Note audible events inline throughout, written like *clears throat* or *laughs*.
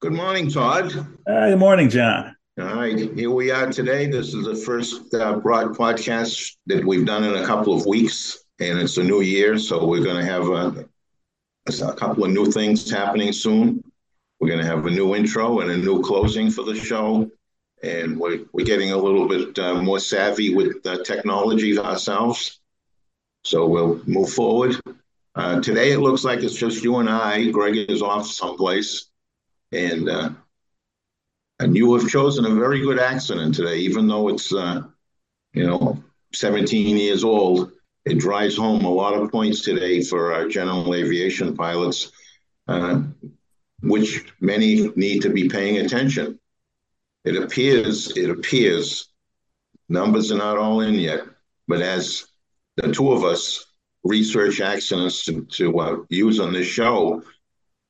Good morning, Todd. Uh, good morning, John. All right, here we are today. This is the first uh, broad podcast that we've done in a couple of weeks, and it's a new year, so we're going to have a, a couple of new things happening soon. We're going to have a new intro and a new closing for the show, and we're, we're getting a little bit uh, more savvy with uh, technology ourselves. So we'll move forward. Uh, today, it looks like it's just you and I. Greg is off someplace and uh, and you have chosen a very good accident today, even though it's uh, you know 17 years old. It drives home a lot of points today for our general aviation pilots, uh, which many need to be paying attention. It appears, it appears, numbers are not all in yet, but as the two of us research accidents to, to uh, use on this show,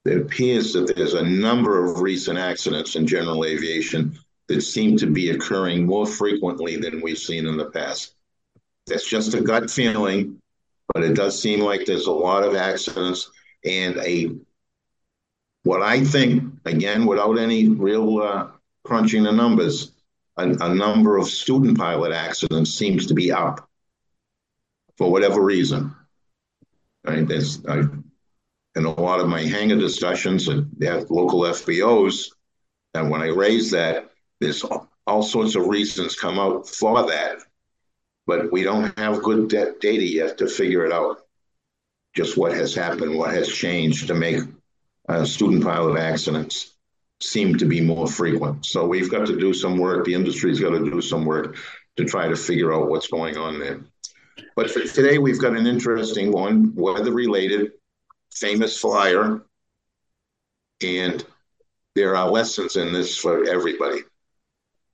it appears that there's a number of recent accidents in general aviation that seem to be occurring more frequently than we've seen in the past. That's just a gut feeling, but it does seem like there's a lot of accidents and a what I think, again, without any real uh, crunching the numbers, a, a number of student pilot accidents seems to be up for whatever reason. Right? There's, I in a lot of my hangar discussions at local FBOs, and when I raise that, there's all sorts of reasons come out for that, but we don't have good data yet to figure it out. Just what has happened, what has changed to make uh, student pilot accidents seem to be more frequent. So we've got to do some work. The industry's got to do some work to try to figure out what's going on there. But for today, we've got an interesting one, weather related famous flyer, and there are lessons in this for everybody.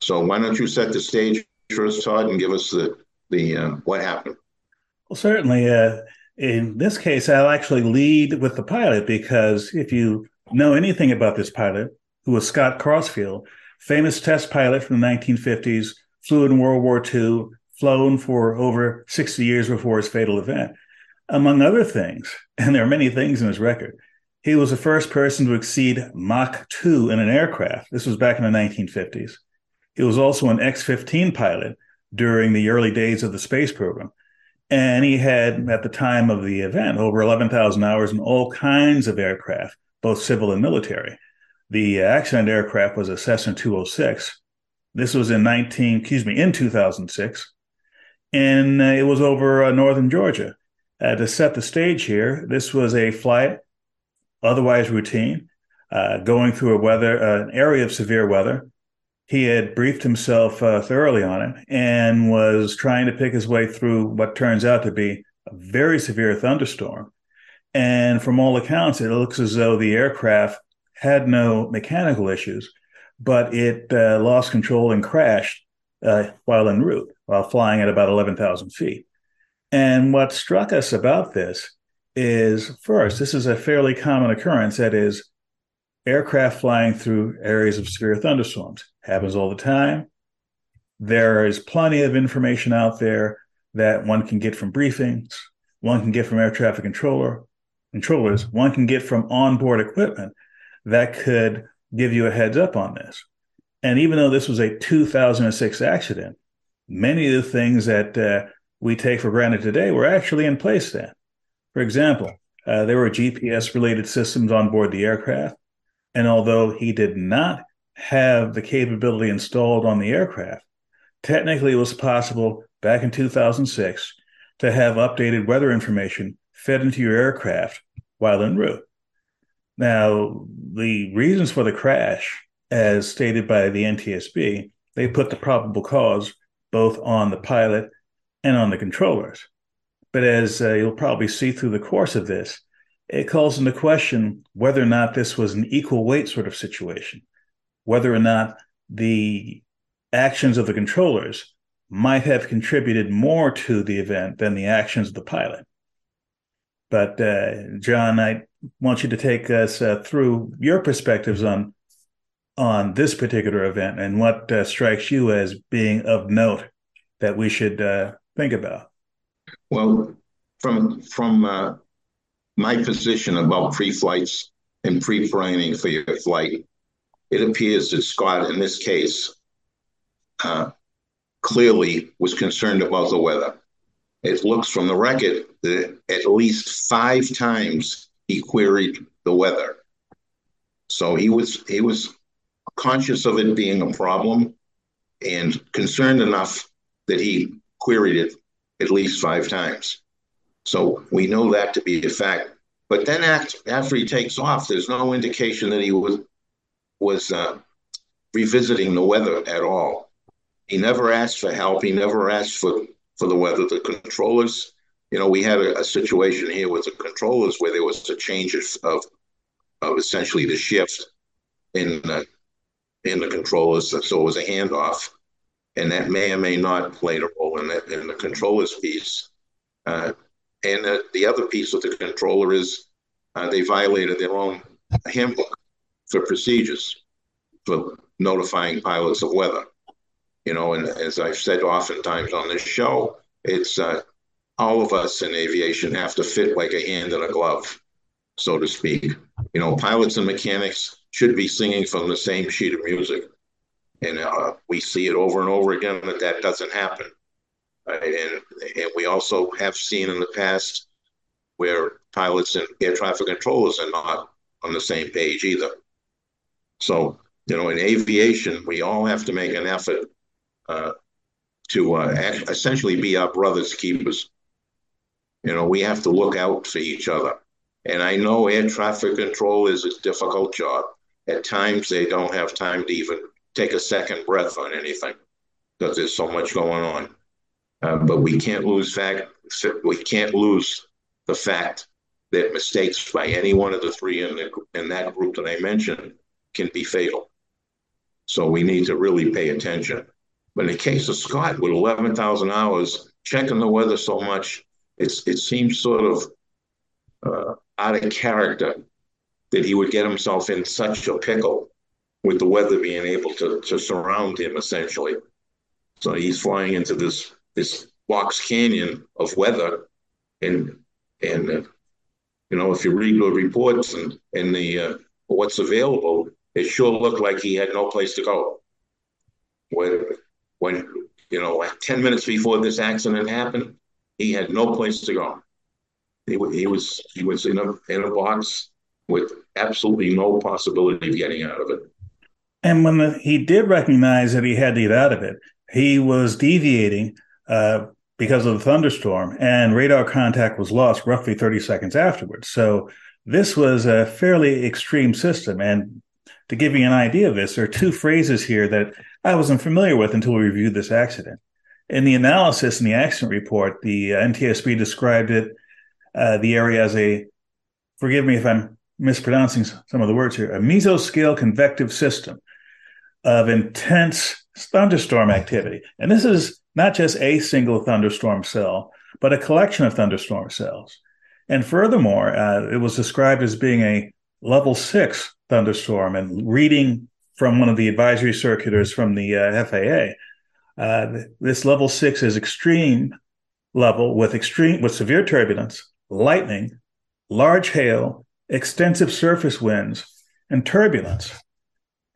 So why don't you set the stage first, Todd, and give us the the uh, what happened? Well, certainly. Uh, in this case, I'll actually lead with the pilot because if you know anything about this pilot, who was Scott Crossfield, famous test pilot from the 1950s, flew in World War II, flown for over 60 years before his fatal event among other things, *laughs* and there are many things in his record, he was the first person to exceed Mach 2 in an aircraft. This was back in the 1950s. He was also an X 15 pilot during the early days of the space program. And he had, at the time of the event, over 11,000 hours in all kinds of aircraft, both civil and military. The accident aircraft was a Cessna 206. This was in 19, excuse me, in 2006. And uh, it was over uh, northern Georgia. Uh, to set the stage here, this was a flight, otherwise routine, uh, going through a weather, uh, an area of severe weather. He had briefed himself uh, thoroughly on it and was trying to pick his way through what turns out to be a very severe thunderstorm. And from all accounts, it looks as though the aircraft had no mechanical issues, but it uh, lost control and crashed uh, while en route, while flying at about 11,000 feet. And what struck us about this is first, this is a fairly common occurrence. That is, aircraft flying through areas of severe thunderstorms happens all the time. There is plenty of information out there that one can get from briefings, one can get from air traffic controller controllers, one can get from onboard equipment that could give you a heads up on this. And even though this was a 2006 accident, many of the things that uh, we take for granted today were actually in place then. For example, Uh, there were GPS related systems on board the aircraft. And although he did not have the capability installed on the aircraft, technically it was possible back in 2006 to have updated weather information fed into your aircraft while en route. Now, the reasons for the crash, as stated by the NTSB, they put the probable cause both on the pilot and on the controllers. But as uh, you'll probably see through the course of this, it calls into question whether or not this was an equal weight sort of situation, whether or not the actions of the controllers might have contributed more to the event than the actions of the pilot. But uh, John, I want you to take us uh, through your perspectives on on this particular event and what uh, strikes you as being of note that we should uh, think about. Well, from from uh, my position about pre-flights and pre-planning for your flight, it appears that Scott, in this case, uh, clearly was concerned about the weather. It looks from the record that at least five times he queried the weather. So he was he was conscious of it being a problem and concerned enough that he queried it at least five times. So we know that to be a fact. But then after, he takes off, there's no indication that he was was uh, revisiting the weather at all. He never asked for help. He never asked for, for the weather. The controllers, you know, we had a, a situation here with the controllers where there was a change of, of, of essentially the shift in the, in the controllers. So it was a handoff. And that may or may not played a role in, that, in the controllers piece. Uh, and uh, the other piece of the controller is uh, they violated their own handbook for procedures for notifying pilots of weather. You know, and as I've said oftentimes on this show, it's uh, all of us in aviation have to fit like a hand in a glove, so to speak. You know, pilots and mechanics should be singing from the same sheet of music. And uh, we see it over and over again that that doesn't happen. And, and we also have seen in the past where pilots and air traffic controllers are not on the same page either. So, you know, in aviation, we all have to make an effort uh, to uh, essentially be our brothers' keepers. You know, we have to look out for each other. And I know air traffic control is a difficult job. At times, they don't have time to even take a second breath on anything because there's so much going on. Uh, but we can't lose fact. We can't lose the fact that mistakes by any one of the three in, the, in that group that I mentioned can be fatal. So we need to really pay attention. But in the case of Scott, with 11,000 hours, checking the weather so much, it's, it seems sort of uh, out of character that he would get himself in such a pickle with the weather being able to, to surround him, essentially. So he's flying into this this box canyon of weather, and and uh, you know if you read the reports and and the uh, what's available, it sure looked like he had no place to go. When when you know ten minutes before this accident happened, he had no place to go. He, he was he was in a in a box with absolutely no possibility of getting out of it. And when the, he did recognize that he had to get out of it, he was deviating uh, because of the thunderstorm, and radar contact was lost roughly 30 seconds afterwards. So this was a fairly extreme system. And to give you an idea of this, there are two phrases here that I wasn't familiar with until we reviewed this accident. In the analysis in the accident report, the uh, NTSB described it, uh, the area as a, forgive me if I'm mispronouncing some of the words here, a mesoscale convective system of intense thunderstorm activity. And this is not just a single thunderstorm cell, but a collection of thunderstorm cells. And furthermore, uh, it was described as being a level six thunderstorm. And reading from one of the advisory circulars from the uh, FAA, uh, this level six is extreme level with extreme with severe turbulence, lightning, large hail, extensive surface winds, and turbulence.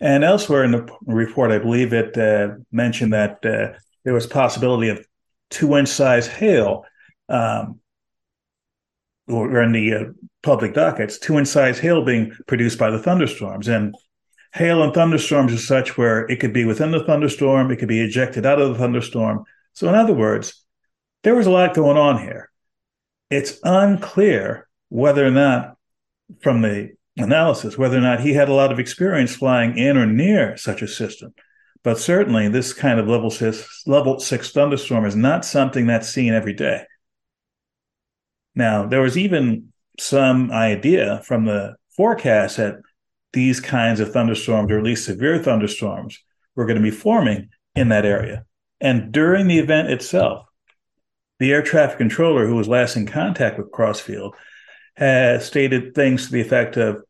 And elsewhere in the report, I believe it uh, mentioned that uh, there was possibility of two inch size hail um, or in the uh, public dockets, two inch size hail being produced by the thunderstorms. And hail and thunderstorms are such where it could be within the thunderstorm, it could be ejected out of the thunderstorm. So, in other words, there was a lot going on here. It's unclear whether or not, from the analysis, whether or not he had a lot of experience flying in or near such a system. But certainly, this kind of level six, level six thunderstorm is not something that's seen every day. Now, there was even some idea from the forecast that these kinds of thunderstorms, or at least severe thunderstorms, were going to be forming in that area. And during the event itself, the air traffic controller who was last in contact with Crossfield has stated things to the effect of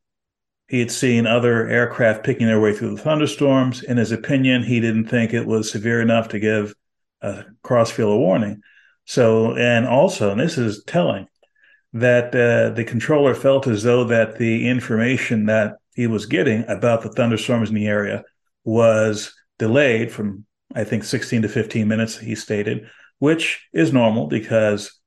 he had seen other aircraft picking their way through the thunderstorms. In his opinion, he didn't think it was severe enough to give uh, Crossfield a warning. So, and also, and this is telling, that uh, the controller felt as though that the information that he was getting about the thunderstorms in the area was delayed from I think 16 to 15 minutes, he stated, which is normal because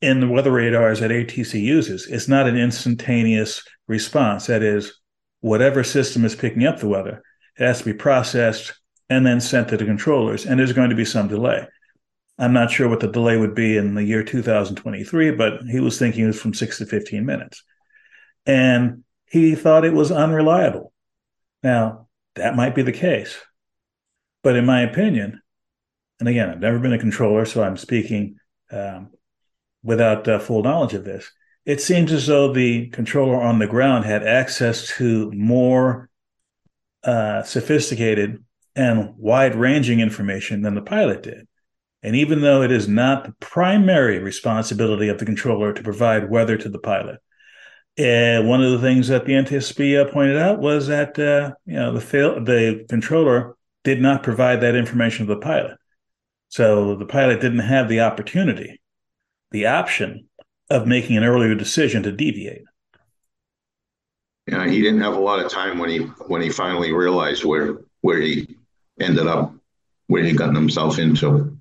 in the weather radars that ATC uses, it's not an instantaneous response. That is, whatever system is picking up the weather, it has to be processed and then sent to the controllers, and there's going to be some delay. I'm not sure what the delay would be in the year 2023, but he was thinking it was from six to 15 minutes. And he thought it was unreliable. Now, that might be the case. But in my opinion, and again, I've never been a controller, so I'm speaking um, without uh, full knowledge of this. It seems as though the controller on the ground had access to more uh, sophisticated and wide ranging information than the pilot did. And even though it is not the primary responsibility of the controller to provide weather to the pilot, uh, one of the things that the NTSB uh, pointed out was that uh, you know the fail- the controller did not provide that information to the pilot, so the pilot didn't have the opportunity, the option of making an earlier decision to deviate. Yeah, he didn't have a lot of time when he when he finally realized where where he ended up, where he got himself into.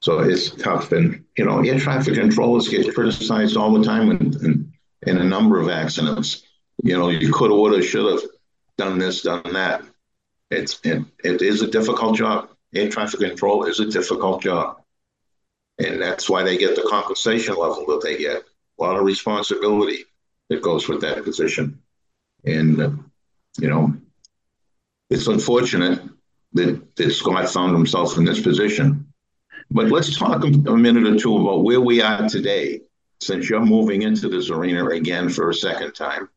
So it's tough. And, you know, air traffic controllers get criticized all the time in, in, in a number of accidents. You know, you could have, would have, should have done this, done that. It's it, it is a difficult job. Air traffic control is a difficult job. And that's why they get the compensation level that they get. A lot of responsibility that goes with that position. And, uh, you know, it's unfortunate that, that Scott found himself in this position. But let's talk a minute or two about where we are today, since you're moving into this arena again for a second time.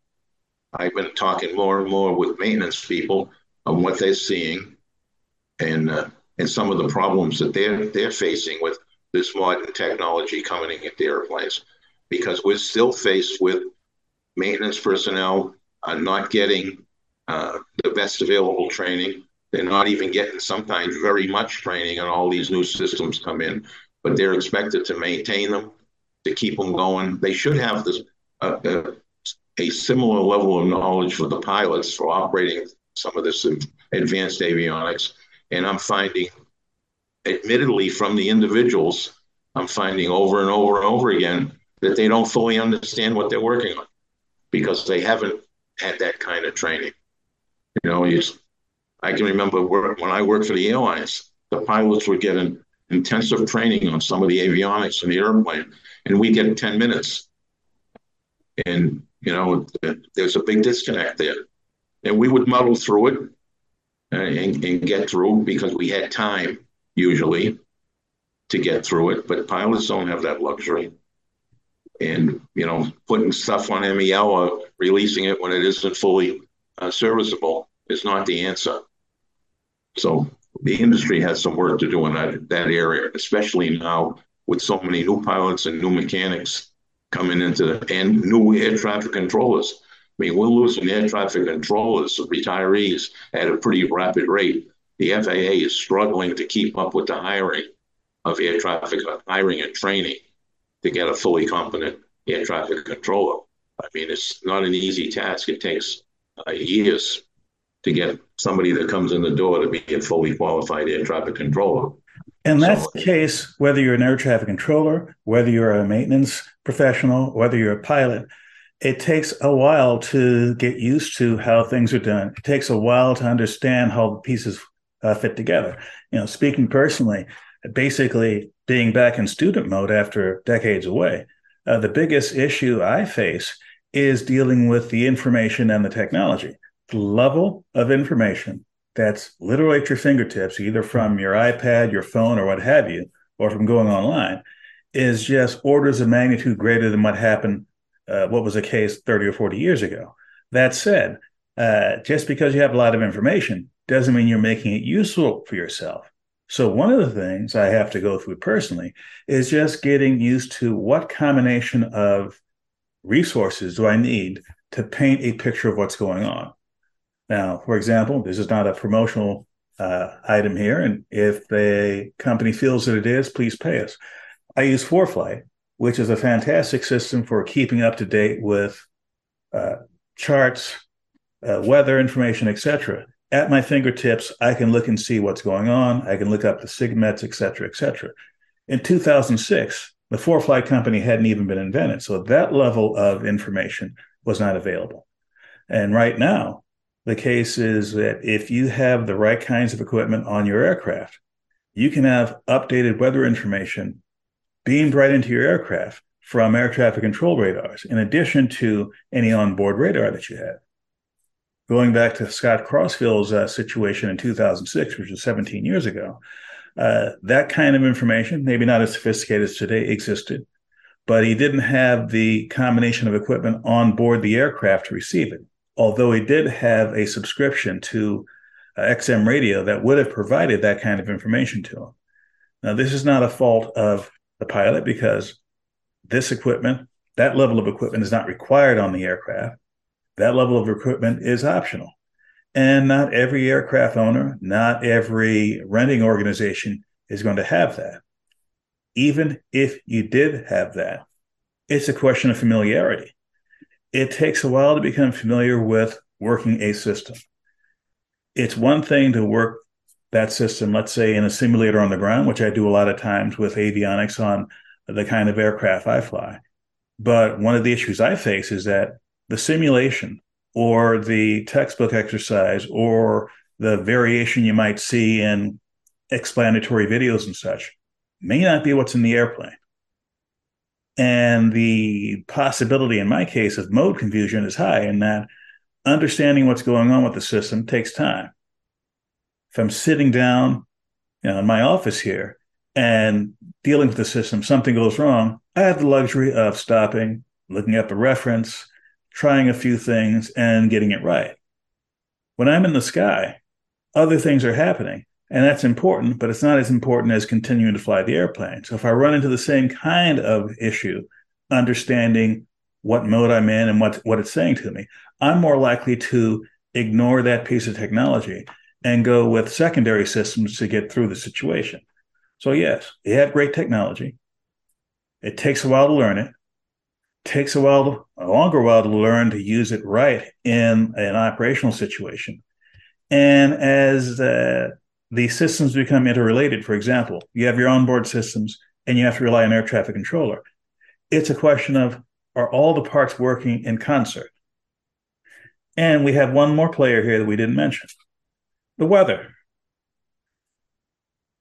I've been talking more and more with maintenance people on what they're seeing and uh, and some of the problems that they're they're facing with this modern technology coming in at the airplanes, because we're still faced with maintenance personnel are not getting uh, the best available training. They're not even getting sometimes very much training and all these new systems come in, but they're expected to maintain them, to keep them going. They should have this uh, uh, a similar level of knowledge for the pilots for operating some of this advanced avionics. And I'm finding, admittedly, from the individuals, I'm finding over and over and over again that they don't fully understand what they're working on because they haven't had that kind of training. You know, I can remember when I worked for the airlines, the pilots were getting intensive training on some of the avionics in the airplane, and we get 10 minutes. And, you know, there's a big disconnect there. And we would muddle through it uh, and, and get through because we had time, usually, to get through it. But pilots don't have that luxury. And, you know, putting stuff on MEL or releasing it when it isn't fully uh, serviceable is not the answer. So the industry has some work to do in that, that area, especially now with so many new pilots and new mechanics coming into the, and new air traffic controllers. I mean, we're losing air traffic controllers, retirees at a pretty rapid rate. The FAA is struggling to keep up with the hiring of air traffic hiring and training to get a fully competent air traffic controller. I mean, it's not an easy task. It takes uh, years to get somebody that comes in the door to be a fully qualified air traffic controller. And that's so, the case whether you're an air traffic controller, whether you're a maintenance professional, whether you're a pilot. It takes a while to get used to how things are done. It takes a while to understand how the pieces uh, fit together. You know, speaking personally, basically being back in student mode after decades away, uh, the biggest issue I face is dealing with the information and the technology. The level of information that's literally at your fingertips, either from your iPad, your phone, or what have you, or from going online, is just orders of magnitude greater than what happened, uh, what was the case 30 or 40 years ago. That said, uh, just because you have a lot of information doesn't mean you're making it useful for yourself. So, one of the things I have to go through personally is just getting used to what combination of resources do I need to paint a picture of what's going on. Now, for example, this is not a promotional uh, item here, and if the company feels that it is, please pay us. I use ForeFlight, which is a fantastic system for keeping up to date with uh, charts, uh, weather information, etc. At my fingertips, I can look and see what's going on. I can look up the SIGMETs, etc., etc. In 2006, the ForeFlight company hadn't even been invented, so that level of information was not available. And right now, the case is that if you have the right kinds of equipment on your aircraft, you can have updated weather information beamed right into your aircraft from air traffic control radars, in addition to any onboard radar that you have. Going back to Scott Crossfield's uh, situation in 2006, which was 17 years ago, uh, that kind of information, maybe not as sophisticated as today, existed, but he didn't have the combination of equipment on board the aircraft to receive it although he did have a subscription to uh, XM radio that would have provided that kind of information to him. Now, this is not a fault of the pilot because this equipment, that level of equipment is not required on the aircraft. That level of equipment is optional. And not every aircraft owner, not every renting organization is going to have that. Even if you did have that, it's a question of familiarity it takes a while to become familiar with working a system. It's one thing to work that system, let's say in a simulator on the ground, which I do a lot of times with avionics on the kind of aircraft I fly. But one of the issues I face is that the simulation or the textbook exercise or the variation you might see in explanatory videos and such may not be what's in the airplane. And the possibility, in my case, of mode confusion is high in that understanding what's going on with the system takes time. If I'm sitting down you know, in my office here and dealing with the system, something goes wrong, I have the luxury of stopping, looking at the reference, trying a few things, and getting it right. When I'm in the sky, other things are happening. And that's important, but it's not as important as continuing to fly the airplane. So if I run into the same kind of issue, understanding what mode I'm in and what, what it's saying to me, I'm more likely to ignore that piece of technology and go with secondary systems to get through the situation. So yes, you have great technology. It takes a while to learn it. Takes a while, to, a longer while to learn to use it right in an operational situation. And as uh, the systems become interrelated. For example, you have your onboard systems and you have to rely on air traffic controller. It's a question of are all the parts working in concert? And we have one more player here that we didn't mention the weather.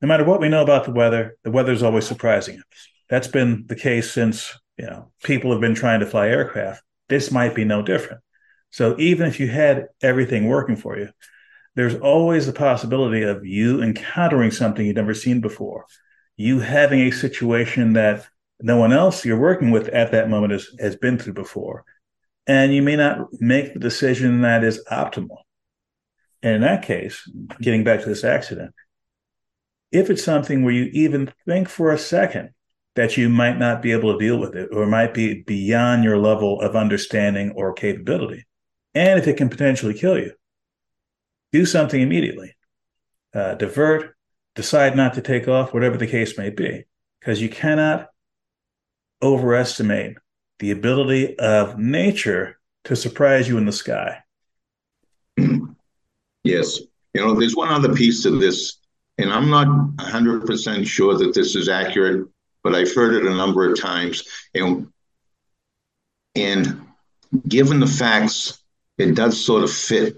No matter what we know about the weather, the weather is always surprising us. That's been the case since you know people have been trying to fly aircraft. This might be no different. So even if you had everything working for you, there's always the possibility of you encountering something you've never seen before, you having a situation that no one else you're working with at that moment has, has been through before. And you may not make the decision that is optimal. And in that case, getting back to this accident, if it's something where you even think for a second that you might not be able to deal with it or might be beyond your level of understanding or capability, and if it can potentially kill you, do something immediately. Uh, divert, decide not to take off, whatever the case may be, because you cannot overestimate the ability of nature to surprise you in the sky. *clears throat* Yes. You know, there's one other piece to this and I'm not 100% sure that this is accurate, but I've heard it a number of times. And, and given the facts, it does sort of fit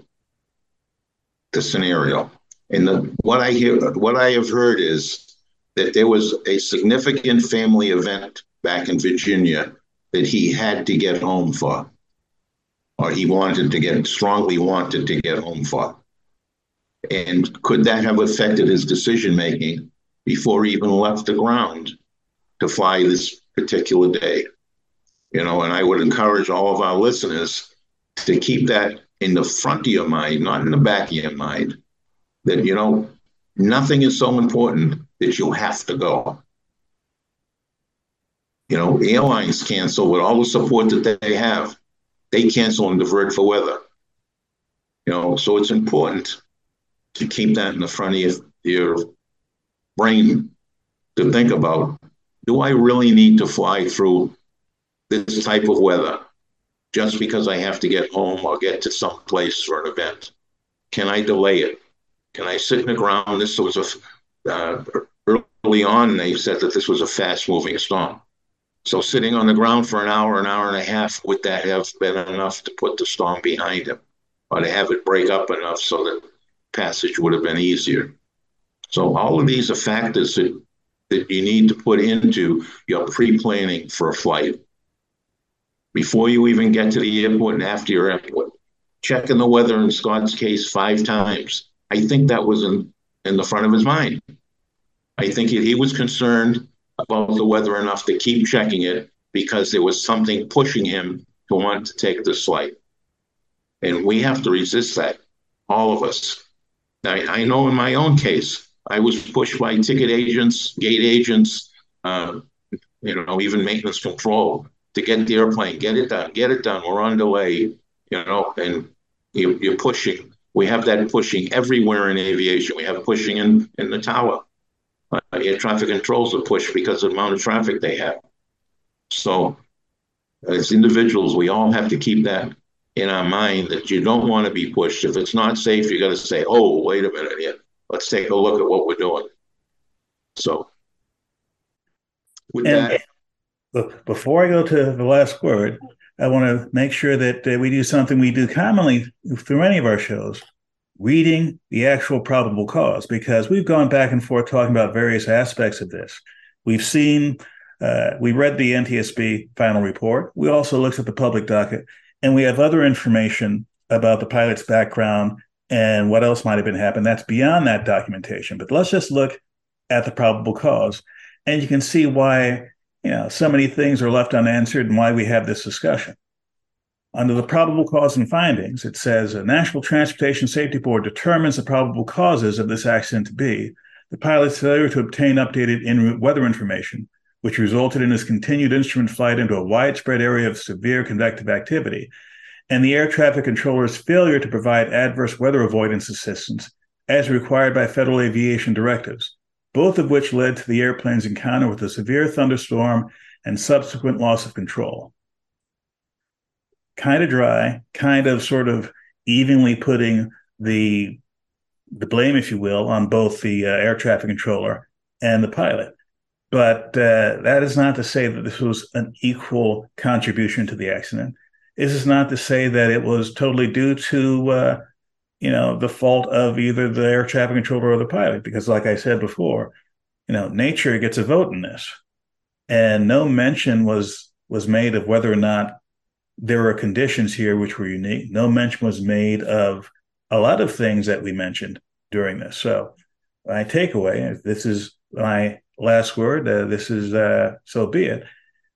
the scenario. And the, what I hear, what I have heard is that there was a significant family event back in Virginia that he had to get home for, or he wanted to get strongly wanted to get home for. And could that have affected his decision making before he even left the ground to fly this particular day? You know, and I would encourage all of our listeners to keep that in the front of your mind, not in the back of your mind, that, you know, nothing is so important that you have to go. You know, airlines cancel with all the support that they have. They cancel and divert for weather. You know, so it's important to keep that in the front of your, your brain to think about do I really need to fly through this type of weather just because I have to get home or get to some place for an event? Can I delay it? Can I sit in the ground? This was a uh, early on. They said that this was a fast moving storm. So sitting on the ground for an hour, an hour and a half, would that have been enough to put the storm behind him, or to have it break up enough so that passage would have been easier. So all of these are factors that, that you need to put into your pre-planning for a flight. Before you even get to the airport and after your airport. Checking the weather in Scott's case five times. I think that was in, in the front of his mind. I think he, he was concerned about the weather enough to keep checking it because there was something pushing him to want to take this flight. And we have to resist that, all of us. I, I know in my own case, I was pushed by ticket agents, gate agents, uh, you know, even maintenance control to get the airplane, get it done, get it done. We're on delay, you know, and you, you're pushing. We have that pushing everywhere in aviation. We have pushing in, in the tower. Uh, air traffic controls are pushed because of the amount of traffic they have. So, as individuals, we all have to keep that in our mind that you don't want to be pushed. If it's not safe, you got to say, "Oh, wait a minute here. Let's take a look at what we're doing." So, with and that, before I go to the last word, I want to make sure that uh, we do something we do commonly through any of our shows reading the actual probable cause because we've gone back and forth talking about various aspects of this. We've seen, uh, we read the NTSB final report. We also looked at the public docket, and we have other information about the pilot's background and what else might have been happening. That's beyond that documentation. But let's just look at the probable cause, and you can see why you know so many things are left unanswered and why we have this discussion. Under the probable cause and findings, it says a National Transportation Safety Board determines the probable causes of this accident to be the pilot's failure to obtain updated en route weather information, which resulted in his continued instrument flight into a widespread area of severe convective activity, and the air traffic controller's failure to provide adverse weather avoidance assistance as required by federal aviation directives, both of which led to the airplane's encounter with a severe thunderstorm and subsequent loss of control. Kind of dry, kind of sort of evenly putting the the blame, if you will, on both the uh, air traffic controller and the pilot. But uh, that is not to say that this was an equal contribution to the accident. This is not to say that it was totally due to, uh, you know, the fault of either the air traffic controller or the pilot. Because, like I said before, you know, nature gets a vote in this, and no mention was was made of whether or not there were conditions here which were unique. No mention was made of a lot of things that we mentioned during this. So, my takeaway, this is my last word, uh, this is uh, so be it,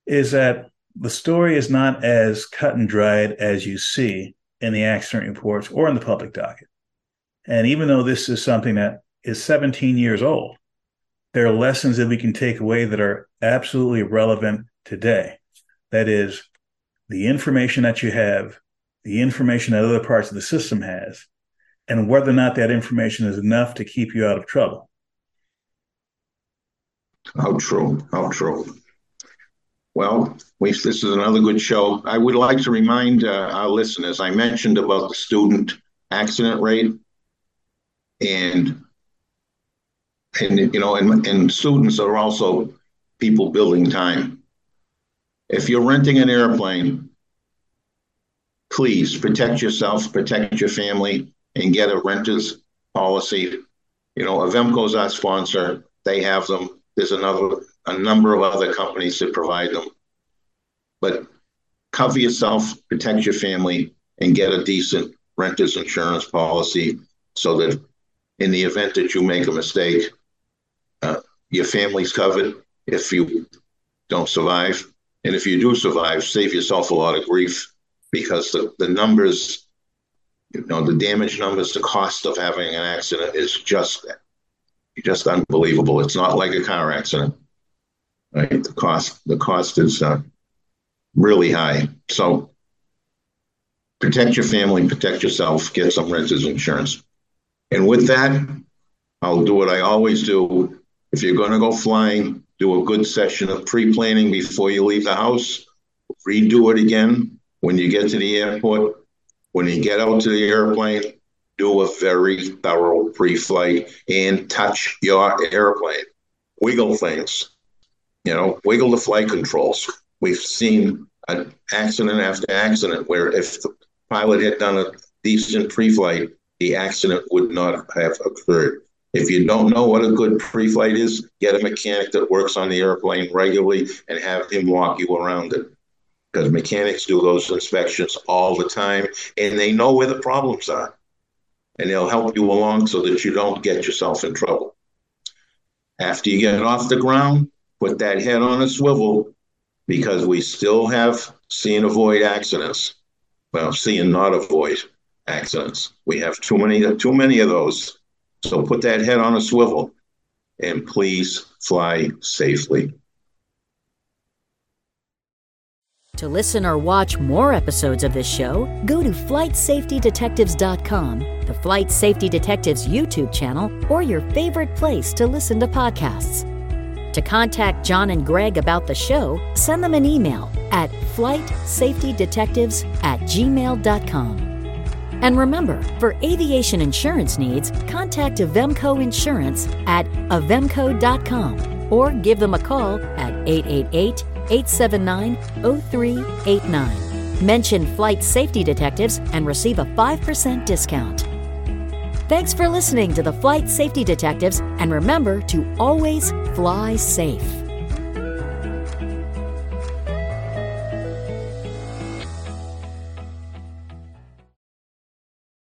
is that the story is not as cut and dried as you see in the accident reports or in the public docket. And even though this is something that is 17 years old, there are lessons that we can take away that are absolutely relevant today. That is, the information that you have, the information that other parts of the system has, and whether or not that information is enough to keep you out of trouble. How true. How true. Well, we, this is another good show. I would like to remind uh, our listeners I mentioned about the student accident rate. And and you know, and, and students are also people building time. If you're renting an airplane, please protect yourself, protect your family, and get a renter's policy. You know, Avemco is our sponsor. They have them. There's another a number of other companies that provide them. But cover yourself, protect your family, and get a decent renter's insurance policy so that in the event that you make a mistake, uh, your family's covered if you don't survive. And if you do survive, save yourself a lot of grief because the, the numbers, you know, the damage numbers, the cost of having an accident is just just unbelievable. It's not like a car accident, right? The cost the cost is uh, really high. So protect your family, protect yourself, get some renter's insurance. And with that, I'll do what I always do. If you're going to go flying, do a good session of pre planning before you leave the house. Redo it again when you get to the airport. When you get out to the airplane, do a very thorough pre flight and touch your airplane. Wiggle things, you know, wiggle the flight controls. We've seen an accident after accident where if the pilot had done a decent pre flight, the accident would not have occurred. If you don't know what a good pre-flight is, get a mechanic that works on the airplane regularly and have him walk you around it. Because mechanics do those inspections all the time and they know where the problems are. And they'll help you along so that you don't get yourself in trouble. After you get off the ground, put that head on a swivel because we still have see and avoid accidents. Well, see and not avoid accidents. We have too many too many of those. So put that head on a swivel and please fly safely. To listen or watch more episodes of this show, go to flightsafetydetectives.com, the Flight Safety Detectives YouTube channel, or your favorite place to listen to podcasts. To contact John and Greg about the show, send them an email at flightsafetydetectives at gmail.com. And remember, for aviation insurance needs, contact Avemco Insurance at avemco.com or give them a call at 888 879 0389. Mention Flight Safety Detectives and receive a 5% discount. Thanks for listening to the Flight Safety Detectives, and remember to always fly safe.